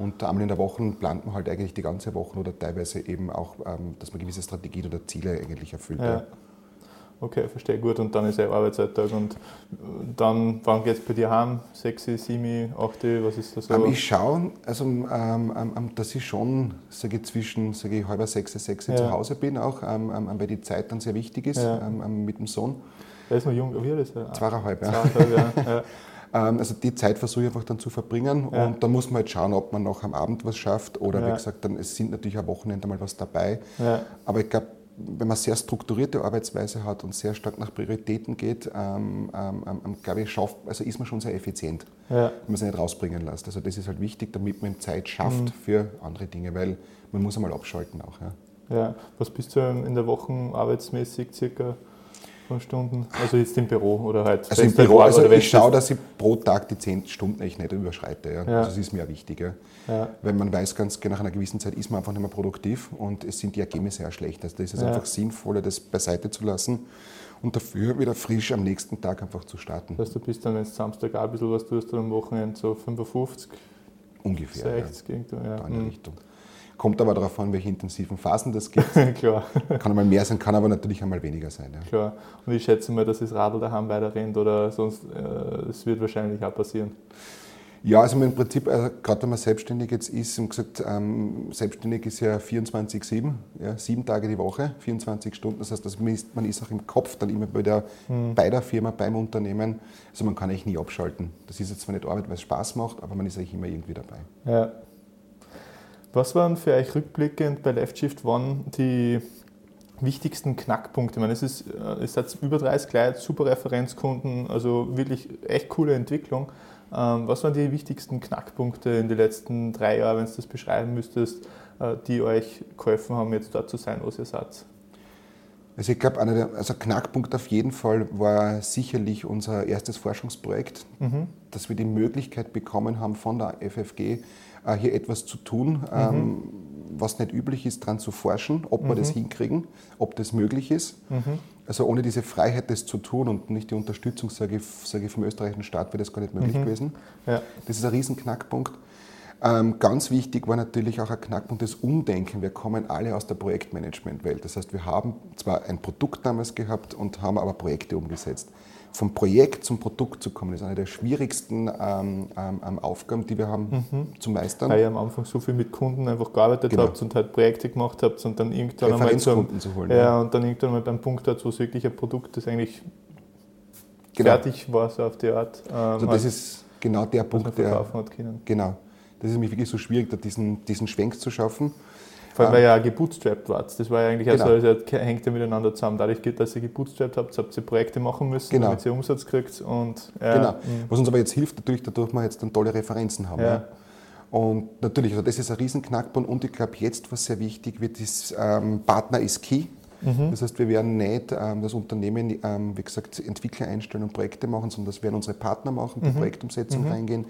Und einmal in der Woche plant man halt eigentlich die ganze Woche oder teilweise eben auch, ähm, dass man gewisse Strategien oder Ziele eigentlich erfüllt. Ja. Okay, verstehe gut. Und dann ist ja Arbeitsalltag. Und dann, wann geht es bei dir heim? 6, 7, 8, was ist das so? Ähm, ich schaue, also, ähm, ähm, ähm, dass ich schon sage ich, zwischen sage ich, halber sechs, sechs ja. zu Hause bin, auch, ähm, weil die Zeit dann sehr wichtig ist ja. mit dem Sohn. Er ist noch jung, wie alt ist er? Zweieinhalb, ja. Zweieinhalb, ja. *laughs* Ähm, also die Zeit versuche ich einfach dann zu verbringen ja. und dann muss man halt schauen, ob man noch am Abend was schafft oder ja. wie gesagt, dann es sind natürlich am Wochenende mal was dabei. Ja. Aber ich glaube, wenn man sehr strukturierte Arbeitsweise hat und sehr stark nach Prioritäten geht, ähm, ähm, ähm, glaube ich, schafft, also ist man schon sehr effizient, wenn man sich nicht rausbringen lässt. Also das ist halt wichtig, damit man Zeit schafft mhm. für andere Dinge, weil man muss einmal abschalten auch. Ja. ja. Was bist du in der Woche arbeitsmäßig circa? Stunden? Also jetzt im Büro oder halt? Also im Büro, also ich schaue, dass ich pro Tag die 10 Stunden echt nicht überschreite. Ja. Ja. Also das ist mir wichtig. Ja. ja. Weil man weiß ganz genau, nach einer gewissen Zeit ist man einfach nicht mehr produktiv und es sind die Ergebnisse sehr schlecht. Also da ist es einfach sinnvoller, das beiseite zu lassen und dafür wieder frisch am nächsten Tag einfach zu starten. Das heißt, du bist dann, wenn Samstag auch ein bisschen was tust, am Wochenende so 55? Ungefähr. 60 ja. irgendwo, ja. in die mhm. Richtung. Kommt aber darauf an, welche intensiven Phasen das gibt. *laughs* Klar. Kann einmal mehr sein, kann aber natürlich einmal weniger sein. Ja. Klar. Und ich schätze mal, dass das Radl daheim weiter rennt oder sonst, äh, das wird wahrscheinlich auch passieren. Ja, also im Prinzip, also gerade wenn man selbstständig jetzt ist, und gesagt, ähm, selbstständig ist ja 24-7, ja, sieben Tage die Woche, 24 Stunden. Das heißt, man ist, man ist auch im Kopf dann immer bei der, mhm. bei der Firma, beim Unternehmen. Also man kann eigentlich nie abschalten. Das ist jetzt zwar nicht Arbeit, weil es Spaß macht, aber man ist eigentlich immer irgendwie dabei. Ja. Was waren für euch rückblickend bei Left Shift One die wichtigsten Knackpunkte? Ich meine, es ist, äh, es hat über 30 Leute, super Referenzkunden, also wirklich echt coole Entwicklung. Ähm, was waren die wichtigsten Knackpunkte in den letzten drei Jahren, wenn du das beschreiben müsstest, äh, die euch geholfen haben, jetzt dort zu sein, wo ihr seid? Also ich glaube, also Knackpunkt auf jeden Fall war sicherlich unser erstes Forschungsprojekt, mhm. dass wir die Möglichkeit bekommen haben von der FFG, hier etwas zu tun, ähm, mhm. was nicht üblich ist, daran zu forschen, ob wir das hinkriegen, ob das möglich ist. Also ohne diese Freiheit, das zu tun und nicht die Unterstützung, sage ich, sage ich vom österreichischen Staat, wäre das gar nicht möglich gewesen. Ja. Das ist ein Riesenknackpunkt. Ähm, ganz wichtig war natürlich auch ein Knackpunkt das Umdenken. Wir kommen alle aus der Projektmanagement-Welt. Das heißt, wir haben zwar ein Produkt damals gehabt und haben aber Projekte umgesetzt. Vom Projekt zum Produkt zu kommen, ist eine der schwierigsten ähm, ähm, Aufgaben, die wir haben zu meistern. Weil ihr am Anfang so viel mit Kunden einfach gearbeitet Genau. habt und halt Projekte gemacht habt und dann irgendwann einmal zu einem, Referenzkunden zu holen. ja, und dann irgendwann mal beim Punkt hat, wo es wirklich ein Produkt, das eigentlich Genau. fertig war, so auf die Art, ähm, Also das ist genau der Punkt, der, genau. Das ist nämlich wirklich so schwierig, da diesen, diesen Schwenk zu schaffen. Vor allem, weil ihr ja gebootstrapped wart. Das war ja eigentlich Genau. also, also hängt ja miteinander zusammen. Dadurch, dass ihr gebootstrapped habt, habt ihr Projekte machen müssen, Genau. damit ihr Umsatz kriegt. Und, ja, Genau. mh. Was uns aber jetzt hilft, natürlich dadurch wir jetzt dann tolle Referenzen haben. Ja. Und natürlich, also das ist ein Riesenknackpunkt und ich glaube, jetzt, was sehr wichtig wird, ist, ähm, Partner ist key. Mhm. Das heißt, wir werden nicht ähm, das Unternehmen, ähm, wie gesagt, Entwickler einstellen und Projekte machen, sondern das werden unsere Partner machen, Mhm. die Projektumsetzung reingehen.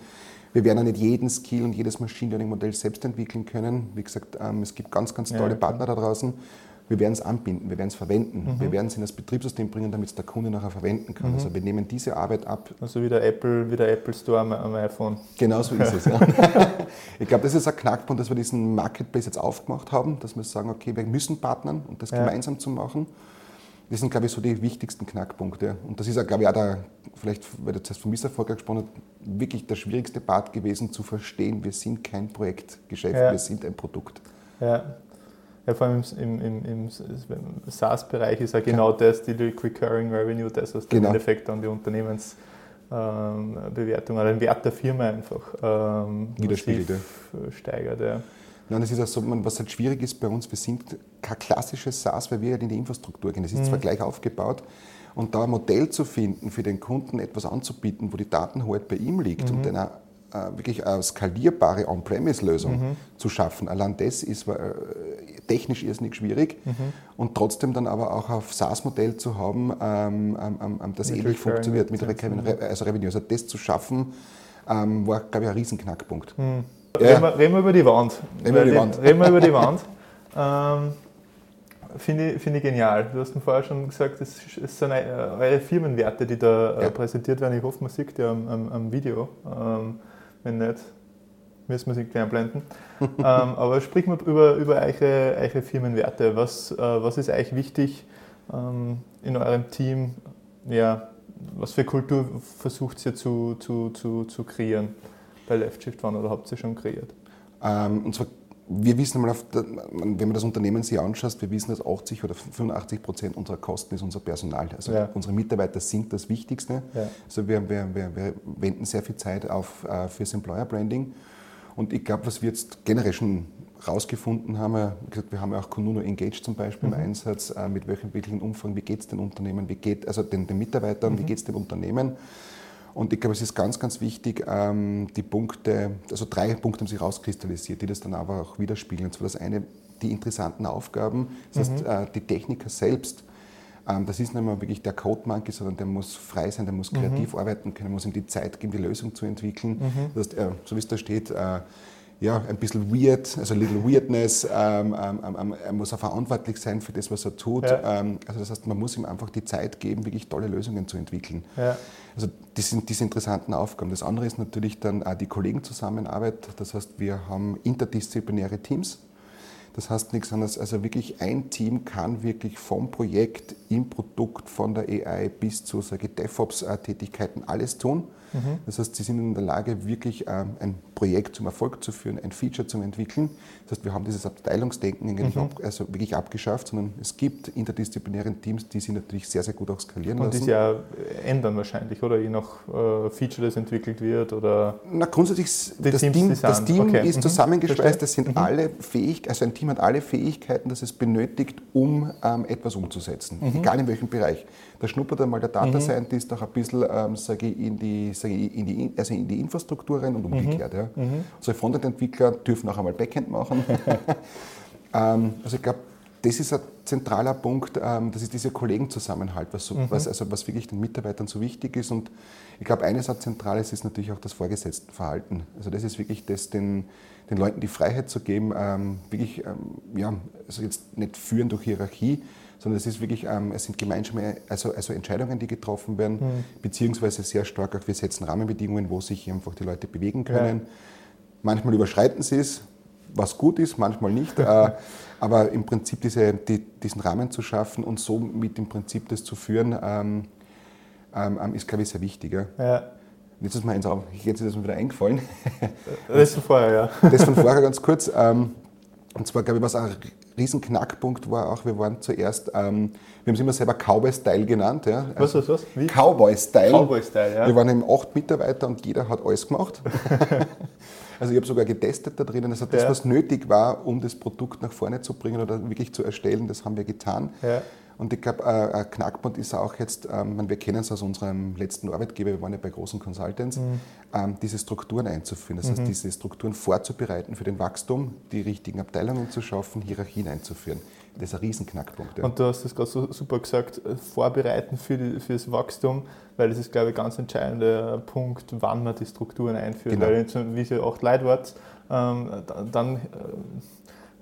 Wir werden auch nicht jeden Skill und jedes Machine Learning Modell selbst entwickeln können. Wie gesagt, ähm, es gibt ganz, ganz tolle ja. Partner da draußen. Wir werden es anbinden, wir werden es verwenden. Mhm. Wir werden es in das Betriebssystem bringen, damit es der Kunde nachher verwenden kann. Also wir nehmen diese Arbeit ab Also wie der Apple, wie der Apple Store am, am iPhone. Genau so ist es. Ja. *laughs* Ich glaube, das ist ein Knackpunkt, dass wir diesen Marketplace jetzt aufgemacht haben, dass wir sagen, okay, wir müssen partnern und das Ja. gemeinsam zu machen. Das sind, glaube ich, so die wichtigsten Knackpunkte. Und das ist, auch, glaube ich, auch der, vielleicht, weil du zuerst vom Misserfolg gesprochen hast, wirklich der schwierigste Part gewesen, zu verstehen, wir sind kein Projektgeschäft, Ja. wir sind ein Produkt. Ja. ja, vor allem im, im, im, im SaaS-Bereich ist ja genau das, die Recurring Revenue, das, was Genau. im Endeffekt dann die Unternehmensbewertung oder den Wert der Firma einfach ähm, steigert. Ja. Nein, es ist auch so, was halt schwierig ist bei uns, wir sind kein klassisches SaaS, weil wir halt in die Infrastruktur gehen. Es ist zwar gleich aufgebaut und da ein Modell zu finden, für den Kunden etwas anzubieten, wo die Datenhoheit bei ihm liegt und dann auch, äh, wirklich eine skalierbare On-Premise-Lösung zu schaffen. Allein das ist äh, technisch irrsinnig schwierig und trotzdem dann aber auch auf SaaS-Modell zu haben, ähm, ähm, ähm, das Mit ähnlich funktioniert mit Recurring, also Revenue. Also das zu schaffen, ähm, war, glaube ich, ein Riesenknackpunkt. Ja. Reden, wir, reden wir über die Wand. Reden wir über die Wand. Reden wir über die Wand. *laughs* Ähm, Finde ich, finde ich genial. Du hast mir vorher schon gesagt, es sind eure Firmenwerte, die da äh, Ja. präsentiert werden. Ich hoffe, man sieht die am, am, am Video. Ähm, wenn nicht, müssen wir sie irgendwie einblenden. *laughs* ähm, aber sprich mal über, über eure, eure Firmenwerte. Was, äh, was ist euch wichtig ähm, in eurem Team? Ja, was für Kultur versucht ihr zu, zu, zu, zu kreieren bei Left Shift One oder habt ihr schon kreiert? Ähm, und zwar, wir wissen der, wenn man das Unternehmen sich anschaut, wir wissen, dass 80 oder 85 Prozent unserer Kosten ist unser Personal. Also Ja. unsere Mitarbeiter sind das Wichtigste. Ja. Also wir, wir, wir, wir wenden sehr viel Zeit auf äh, fürs Employer Branding. Und ich glaube, was wir jetzt generell schon rausgefunden haben, äh, gesagt, wir haben ja auch Konuno Engage zum Beispiel Mhm. im Einsatz äh, mit wöchentlichen Umfragen, wie geht es den Unternehmen, wie geht, also den, den Mitarbeitern, Mhm. wie geht es den Unternehmen. Und ich glaube, es ist ganz, ganz wichtig, ähm, die Punkte, also drei Punkte haben sich rauskristallisiert, die das dann aber auch widerspiegeln. Und zwar das eine, die interessanten Aufgaben, das heißt, äh, die Techniker selbst. Ähm, das ist nicht mehr wirklich der Code-Monkey, sondern der muss frei sein, der muss kreativ arbeiten können, muss ihm die Zeit geben, die Lösung zu entwickeln. Das heißt, äh, so wie es da steht, äh, ja, ein bisschen weird, also little weirdness, ähm, ähm, ähm, er muss auch verantwortlich sein für das, was er tut. Ja. Ähm, also das heißt, man muss ihm einfach die Zeit geben, wirklich tolle Lösungen zu entwickeln. Ja. Also das sind diese interessanten Aufgaben. Das andere ist natürlich dann auch die Kollegenzusammenarbeit. Das heißt, wir haben interdisziplinäre Teams. Das heißt nichts anderes, also wirklich ein Team kann wirklich vom Projekt im Produkt, von der AI bis zu DevOps-Tätigkeiten alles tun. Das heißt, sie sind in der Lage, wirklich ähm, ein Projekt zum Erfolg zu führen, ein Feature zu entwickeln. Das heißt, wir haben dieses Abteilungsdenken eigentlich ab, also wirklich abgeschafft, sondern es gibt interdisziplinäre Teams, die sich natürlich sehr, sehr gut auch skalieren Und die lassen. sich ja ändern wahrscheinlich, oder? Je nach äh, Feature, das entwickelt wird oder. Na, grundsätzlich, Die das Team, die das Team okay, ist mhm, zusammengeschweißt, das sind alle fähig, also ein Team hat alle Fähigkeiten, das es benötigt, um ähm, etwas umzusetzen, Mhm. egal in welchem Bereich. Da schnuppert einmal der Data Scientist auch ein bisschen ähm, sage ich, in, die, in, die, also in die Infrastruktur rein und Mhm. umgekehrt. Ja. Unsere Frontend-Entwickler dürfen auch einmal Backend machen. *laughs* ähm, also ich glaube, das ist ein zentraler Punkt, ähm, das ist dieser Kollegenzusammenhalt, was, so, mhm. was, also was wirklich den Mitarbeitern so wichtig ist. Und ich glaube, eines hat Zentrales ist natürlich auch das Vorgesetztenverhalten. Also das ist wirklich das, den, den Leuten die Freiheit zu geben, ähm, wirklich, ähm, ja, also jetzt nicht führen durch Hierarchie, sondern es ist wirklich, ähm, es sind gemeinsame, also, also Entscheidungen, die getroffen werden, mhm. beziehungsweise sehr stark auch, wir setzen Rahmenbedingungen, wo sich einfach die Leute bewegen können. Ja. Manchmal überschreiten sie es, was gut ist, manchmal nicht. äh, *laughs* aber im Prinzip diese, die, diesen Rahmen zu schaffen und so mit dem Prinzip das zu führen, ähm, ähm, ähm ist, glaube ich, sehr wichtig. Ja. ja. Jetzt ist mir eins auf, jetzt ist es mir wieder eingefallen. Das von vorher, ja. Das von vorher ganz kurz. Ähm, und zwar, glaube ich, was ein riesen Knackpunkt war auch, wir waren zuerst, ähm, wir haben es immer selber Cowboy-Style genannt. Ja. Also was, was, was? Cowboy-Style. Cowboy-Style, ja. Wir waren eben acht Mitarbeiter und jeder hat alles gemacht. *laughs* also ich habe sogar getestet da drinnen. Also das, ja. was nötig war, um das Produkt nach vorne zu bringen oder wirklich zu erstellen, das haben wir getan. Ja. Und ich glaube, äh, ein Knackpunkt ist auch jetzt, ähm, wir kennen es aus unserem letzten Arbeitgeber, wir waren ja bei großen Consultants, mhm. Ähm, diese Strukturen einzuführen. Das heißt, mhm. diese Strukturen vorzubereiten für den Wachstum, die richtigen Abteilungen zu schaffen, Hierarchien einzuführen. Das ist ein Riesenknackpunkt. Ja. Und du hast das gerade so super gesagt, äh, vorbereiten für, die, für das Wachstum, weil das ist, glaube ich, ein ganz entscheidender Punkt, wann man die Strukturen einführt. Genau. Weil, wie ihr acht Leute wart, ähm, dann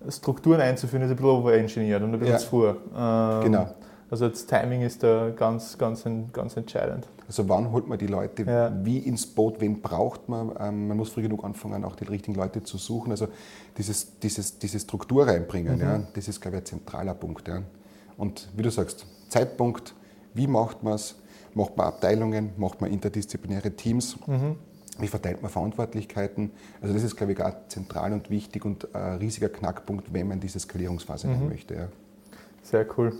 Strukturen einzuführen, ist ein bisschen overengineert und ein bisschen ja. zu früh. Ähm, genau. Also das Timing ist da ganz, ganz, ganz entscheidend. Also wann holt man die Leute ja. wie ins Boot, wen braucht man? Ähm, man muss früh genug anfangen, auch die richtigen Leute zu suchen. Also dieses, dieses, diese Struktur reinbringen, mhm. ja, das ist, glaube ich, ein zentraler Punkt. Ja. Und wie du sagst, Zeitpunkt, wie macht man es? Macht man Abteilungen, macht man interdisziplinäre Teams? Mhm. Wie verteilt man Verantwortlichkeiten? Also das ist, glaube ich, auch zentral und wichtig und ein riesiger Knackpunkt, wenn man diese Skalierungsphase mhm. möchte. Ja. Sehr cool.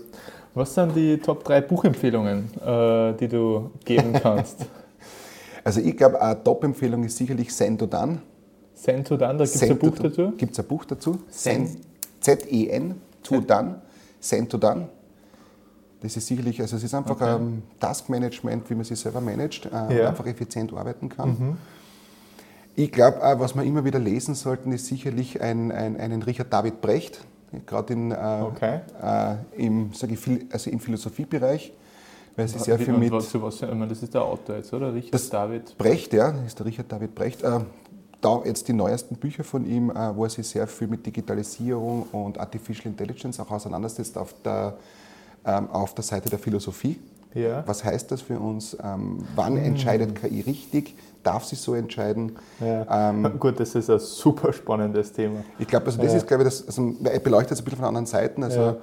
Was sind die Top 3 Buchempfehlungen, äh, die du geben *laughs* kannst? also ich glaube, eine Top-Empfehlung ist sicherlich Send to Done. Send to Done, da gibt es ein Buch dazu? Gibt es ein Buch dazu. Z-E-N, to Done. Send to Done. Das ist sicherlich, also es ist einfach okay. ein Taskmanagement, wie man sich selber managt, äh, ja. einfach effizient arbeiten kann. Mhm. Ich glaube, was wir immer wieder lesen sollten, ist sicherlich ein, ein, einen Richard David Brecht, gerade in, äh, okay. äh, im, ich, also im Philosophiebereich. Weil sie sehr viel mit. Was, was, das ist der Autor jetzt, oder? Richard David Brecht, ja, das ist der Richard David Brecht. Äh, da jetzt die neuesten Bücher von ihm, äh, wo er sich sehr viel mit Digitalisierung und Artificial Intelligence auch auseinandersetzt auf der ähm, auf der Seite der Philosophie. Ja. Was heißt das für uns? Ähm, wann mhm. entscheidet KI richtig? Darf sie so entscheiden? Ja. Ähm, *laughs* Gut, das ist ein super spannendes Thema. Ich glaube, also das ja. ist, glaube ich, das, also, beleuchtet es ein bisschen von anderen Seiten. Also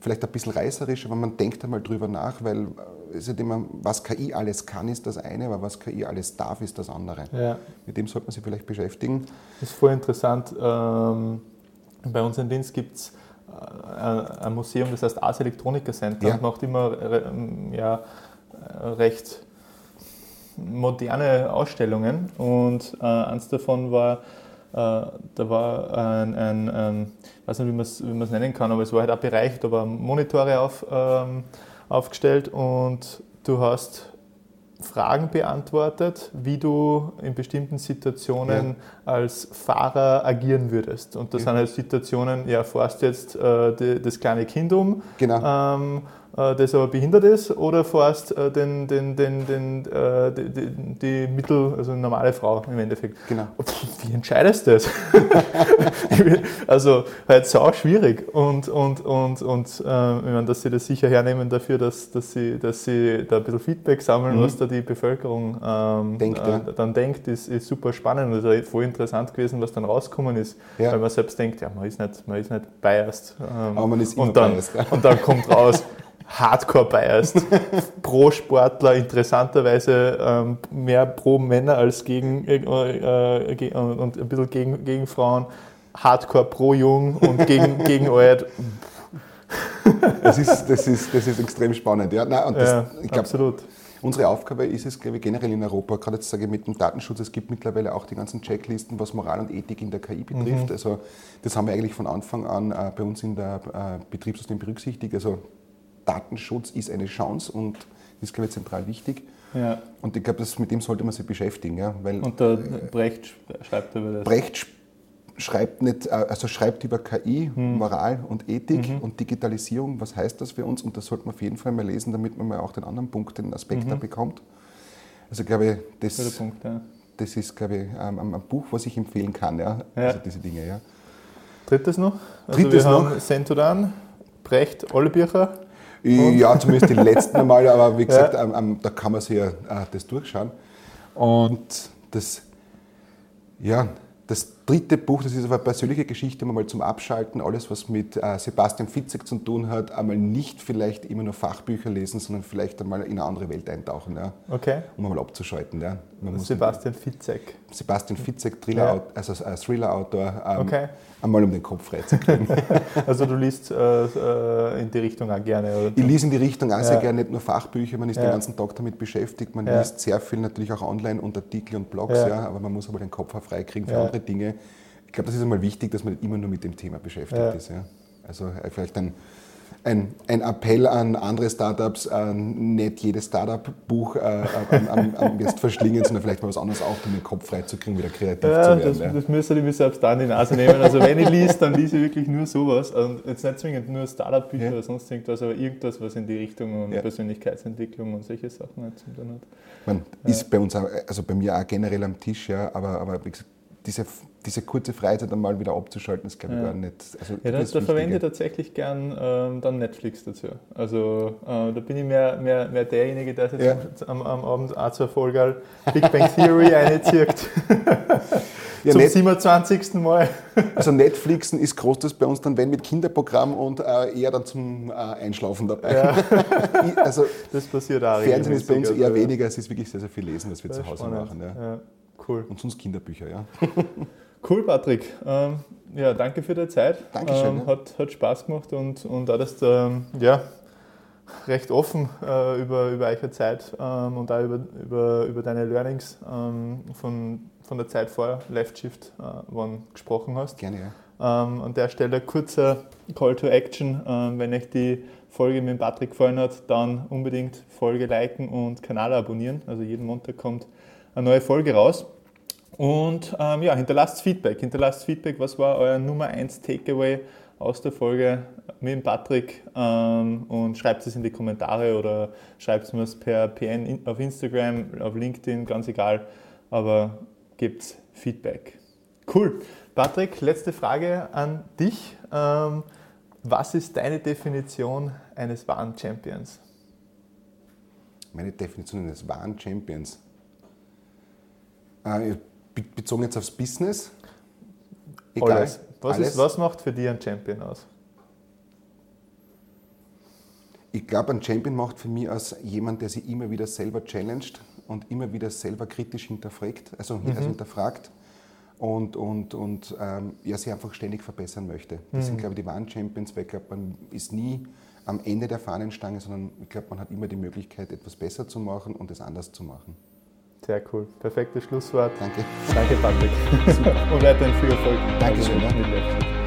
vielleicht ein bisschen reißerisch, aber man denkt einmal drüber nach, weil es ist immer, was KI alles kann, ist das eine, aber was KI alles darf, ist das andere. Ja. Mit dem sollte man sich vielleicht beschäftigen. Das ist voll interessant. Ähm, bei uns im Dienst gibt es äh, ein Museum, das heißt Ars Electronica Center, ja. und macht immer ähm, ja, recht moderne Ausstellungen. Und äh, eins davon war, äh, da war ein, ein, ein ich weiß nicht, wie man es nennen kann, aber es war halt ein Bereich, da waren Monitore auf, ähm, aufgestellt und du hast Fragen beantwortet, wie du in bestimmten Situationen ja. als Fahrer agieren würdest. Und das ja. sind halt Situationen, ja, fährst jetzt äh, die, das kleine Kind um, genau. ähm, äh, das aber behindert ist, oder fährst äh, den, den, den, den, äh, die, die, Mittel, also eine normale Frau im Endeffekt. Genau. Wie entscheidest du das? *laughs* also halt sau schwierig. Und, und, und, und äh, ich meine, dass sie das sicher hernehmen dafür, dass, dass, sie, dass sie da ein bisschen Feedback sammeln, mhm. was da die Bevölkerung ähm, denkt, äh, ja. dann denkt, ist, ist super spannend. Und es ist voll interessant gewesen, was dann rausgekommen ist. Ja. Weil man selbst denkt, ja, man ist nicht, man ist nicht biased. Ähm, Aber man ist immer und dann, biased. Und dann kommt raus, *laughs* hardcore biased. *laughs* pro Sportler interessanterweise ähm, mehr pro Männer als gegen äh, äh, und ein bisschen gegen, gegen Frauen. Hardcore pro Jung und gegen, *laughs* gegen alt. das, ist, das, ist, das ist extrem spannend. Ja, Nein, und das, ja, ich glaub, absolut. Unsere Aufgabe ist es, glaube ich, generell in Europa, gerade jetzt sage ich mit dem Datenschutz, es gibt mittlerweile auch die ganzen Checklisten, was Moral und Ethik in der KI betrifft. Mhm. Also das haben wir eigentlich von Anfang an äh, bei uns in der äh, Betriebssystem berücksichtigt. Also Datenschutz ist eine Chance und ist, glaube ich, zentral wichtig. Ja. Und ich glaube, mit dem sollte man sich beschäftigen. Ja, weil, und der Brecht schreibt über das. Brecht schreibt nicht, äh, also schreibt über KI, hm. Moral und Ethik mhm. und Digitalisierung. Was heißt das für uns? Und das sollte man auf jeden Fall mal lesen, damit man mal auch den anderen Punkt, den Aspekt mhm. da bekommt. Also glaube ich, das, Punkt, ja. das ist, glaube ich, ähm, ein, Buch, was ich empfehlen kann, ja. ja. Also diese Dinge, ja. Drittes noch? Also Drittes wir noch. Sentudan, Brecht, alle Bücher. Ja, zumindest die letzten einmal, aber wie *laughs* gesagt, ja. ähm, da kann man sich ja äh, das durchschauen. Und das, ja, das dritte Buch, das ist aber eine persönliche Geschichte, mal zum Abschalten, alles was mit äh, Sebastian Fitzek zu tun hat, einmal nicht vielleicht immer nur Fachbücher lesen, sondern vielleicht einmal in eine andere Welt eintauchen, ja, okay. um einmal abzuschalten. Ja. Sebastian Fitzek. Sebastian Fitzek, Thriller, ja. also äh, Thriller-Autor, ähm, okay. einmal um den Kopf freizukriegen. *laughs* also du liest äh, äh, in die Richtung auch gerne? Oder? Ich lese in die Richtung auch ja. sehr gerne, nicht nur Fachbücher, man ist den ganzen Tag damit beschäftigt, man liest sehr viel natürlich auch online und Artikel und Blogs, ja. aber man muss aber den Kopf auch freikriegen für andere Dinge ich glaube, das ist einmal wichtig, dass man nicht immer nur mit dem Thema beschäftigt ja. ist. Ja. Also äh, vielleicht ein, ein, ein, Appell an andere Startups, äh, nicht jedes Startup-Buch äh, am, am, jetzt verschlingen, sondern vielleicht mal was anderes auch, um den Kopf freizukriegen, wieder kreativ ja, zu werden. Das, ja. das müsste ich mir selbst da in die Nase nehmen. Also wenn ich liest, dann lese ich wirklich nur sowas. Und jetzt nicht zwingend nur Startup-Bücher ja. oder sonst irgendwas, aber irgendwas, was in die Richtung und Persönlichkeitsentwicklung und solche Sachen halt zu tun hat. Man ist bei uns, auch, also bei mir auch generell am Tisch, ja, aber, aber wie gesagt, diese, diese kurze Freizeit einmal wieder abzuschalten, ist glaube ich ja. gar nicht. Also, ja, da, da verwende ich tatsächlich gern ähm, dann Netflix dazu. Also äh, da bin ich mehr, mehr, mehr derjenige, der sich ja. am, am, Abend auch zur Folge Big Bang Theory *laughs* einzieht. *laughs* Ja, Zum Net 27. Mal. Also Netflixen ist groß bei uns dann, wenn mit Kinderprogramm und äh, eher dann zum äh, Einschlafen dabei. Ja. *laughs* also das passiert auch. Fernsehen ist bei uns eher weniger, es ist wirklich sehr, sehr viel lesen, was wir zu Hause spannend. machen. Cool. Und sonst Kinderbücher, ja. *laughs* Cool, Patrick. Ähm, ja, danke für deine Zeit. Dankeschön. Ähm, hat, hat Spaß gemacht und, und auch, dass du ähm, ja, recht offen äh, über, über eure Zeit ähm, und auch über, über, über deine Learnings ähm, von, von der Zeit vor Left Shift äh, gesprochen hast. Gerne, ja. Ähm, an der Stelle kurzer Call to Action. wenn euch die Folge mit Patrick gefallen hat, dann unbedingt Folge liken und Kanal abonnieren. Also jeden Montag kommt eine neue Folge raus. Und ähm, ja, hinterlasst Feedback. Hinterlasst Feedback, was war euer Nummer 1 Takeaway aus der Folge mit dem Patrick ähm, und schreibt es in die Kommentare oder schreibt es mir per PN auf Instagram, auf LinkedIn, ganz egal, aber gebt Feedback. Cool. Patrick, letzte Frage an dich. Ähm, was ist deine Definition eines wahren Champions? Meine Definition eines wahren Champions? Äh, bezogen jetzt aufs Business? Egal. Alles. Was, Alles. Ist, was macht für dich ein Champion aus? Ich glaube, ein Champion macht für mich aus jemand, der sich immer wieder selber challenged und immer wieder selber kritisch hinterfragt, also, mhm. also hinterfragt und, und, und ähm, ja, sich einfach ständig verbessern möchte. Das mhm. sind, glaube ich, die wahren Champions, weil ich glaube, man ist nie am Ende der Fahnenstange, sondern ich glaube, man hat immer die Möglichkeit, etwas besser zu machen und es anders zu machen. Sehr cool. Perfektes Schlusswort. Danke. Danke, Patrick. Super. *laughs* Und weiterhin viel Erfolg. Dankeschön. Ja.